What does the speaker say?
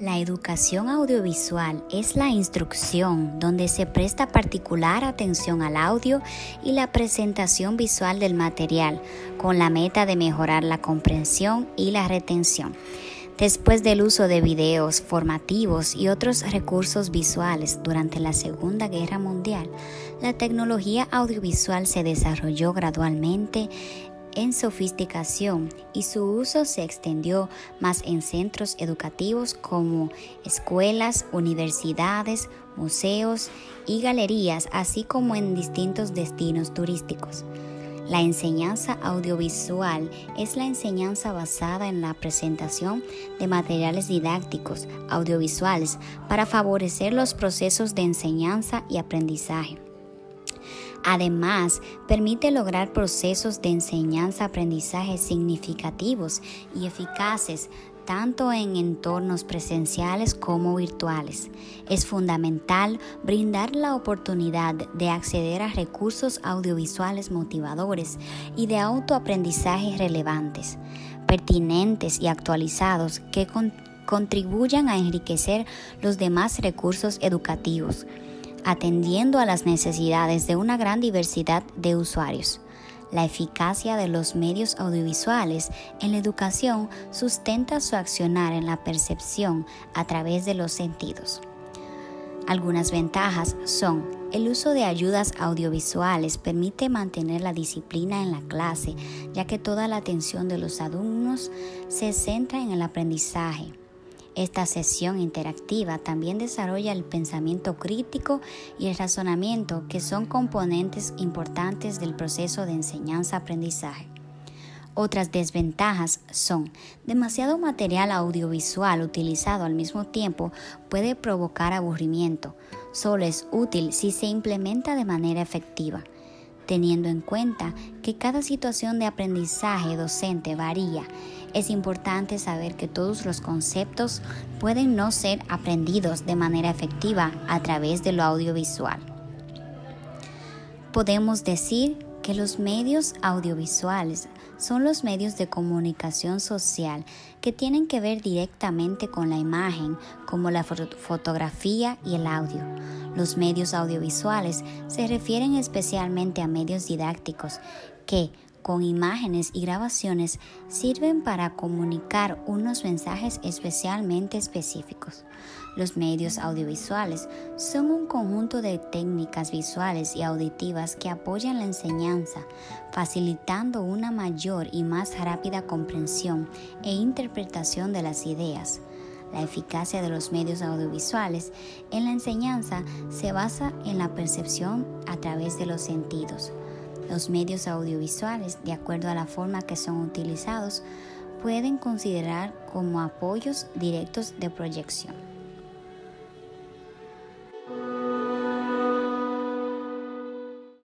La educación audiovisual es la instrucción donde se presta particular atención al audio y la presentación visual del material con la meta de mejorar la comprensión y la retención. Después del uso de videos formativos y otros recursos visuales durante la Segunda Guerra Mundial, la tecnología audiovisual se desarrolló gradualmente en sofisticación y su uso se extendió más en centros educativos como escuelas, universidades, museos y galerías, así como en distintos destinos turísticos. La enseñanza audiovisual es la enseñanza basada en la presentación de materiales didácticos audiovisuales para favorecer los procesos de enseñanza y aprendizaje. Además, permite lograr procesos de enseñanza-aprendizaje significativos y eficaces tanto en entornos presenciales como virtuales. Es fundamental brindar la oportunidad de acceder a recursos audiovisuales motivadores y de autoaprendizaje relevantes, pertinentes y actualizados que contribuyan a enriquecer los demás recursos educativos atendiendo a las necesidades de una gran diversidad de usuarios. La eficacia de los medios audiovisuales en la educación sustenta su accionar en la percepción a través de los sentidos. Algunas ventajas son el uso de ayudas audiovisuales permite mantener la disciplina en la clase, ya que toda la atención de los alumnos se centra en el aprendizaje. Esta sesión interactiva también desarrolla el pensamiento crítico y el razonamiento, que son componentes importantes del proceso de enseñanza-aprendizaje. Otras desventajas son demasiado material audiovisual utilizado al mismo tiempo puede provocar aburrimiento. Solo es útil si se implementa de manera efectiva teniendo en cuenta que cada situación de aprendizaje docente varía. Es importante saber que todos los conceptos pueden no ser aprendidos de manera efectiva a través de lo audiovisual. Podemos decir que los medios audiovisuales son los medios de comunicación social que tienen que ver directamente con la imagen, como la fotografía y el audio. Los medios audiovisuales se refieren especialmente a medios didácticos que, con imágenes y grabaciones sirven para comunicar unos mensajes especialmente específicos. Los medios audiovisuales son un conjunto de técnicas visuales y auditivas que apoyan la enseñanza, facilitando una mayor y más rápida comprensión e interpretación de las ideas. La eficacia de los medios audiovisuales en la enseñanza se basa en la percepción a través de los sentidos. Los medios audiovisuales, de acuerdo a la forma que son utilizados, pueden considerar como apoyos directos de proyección.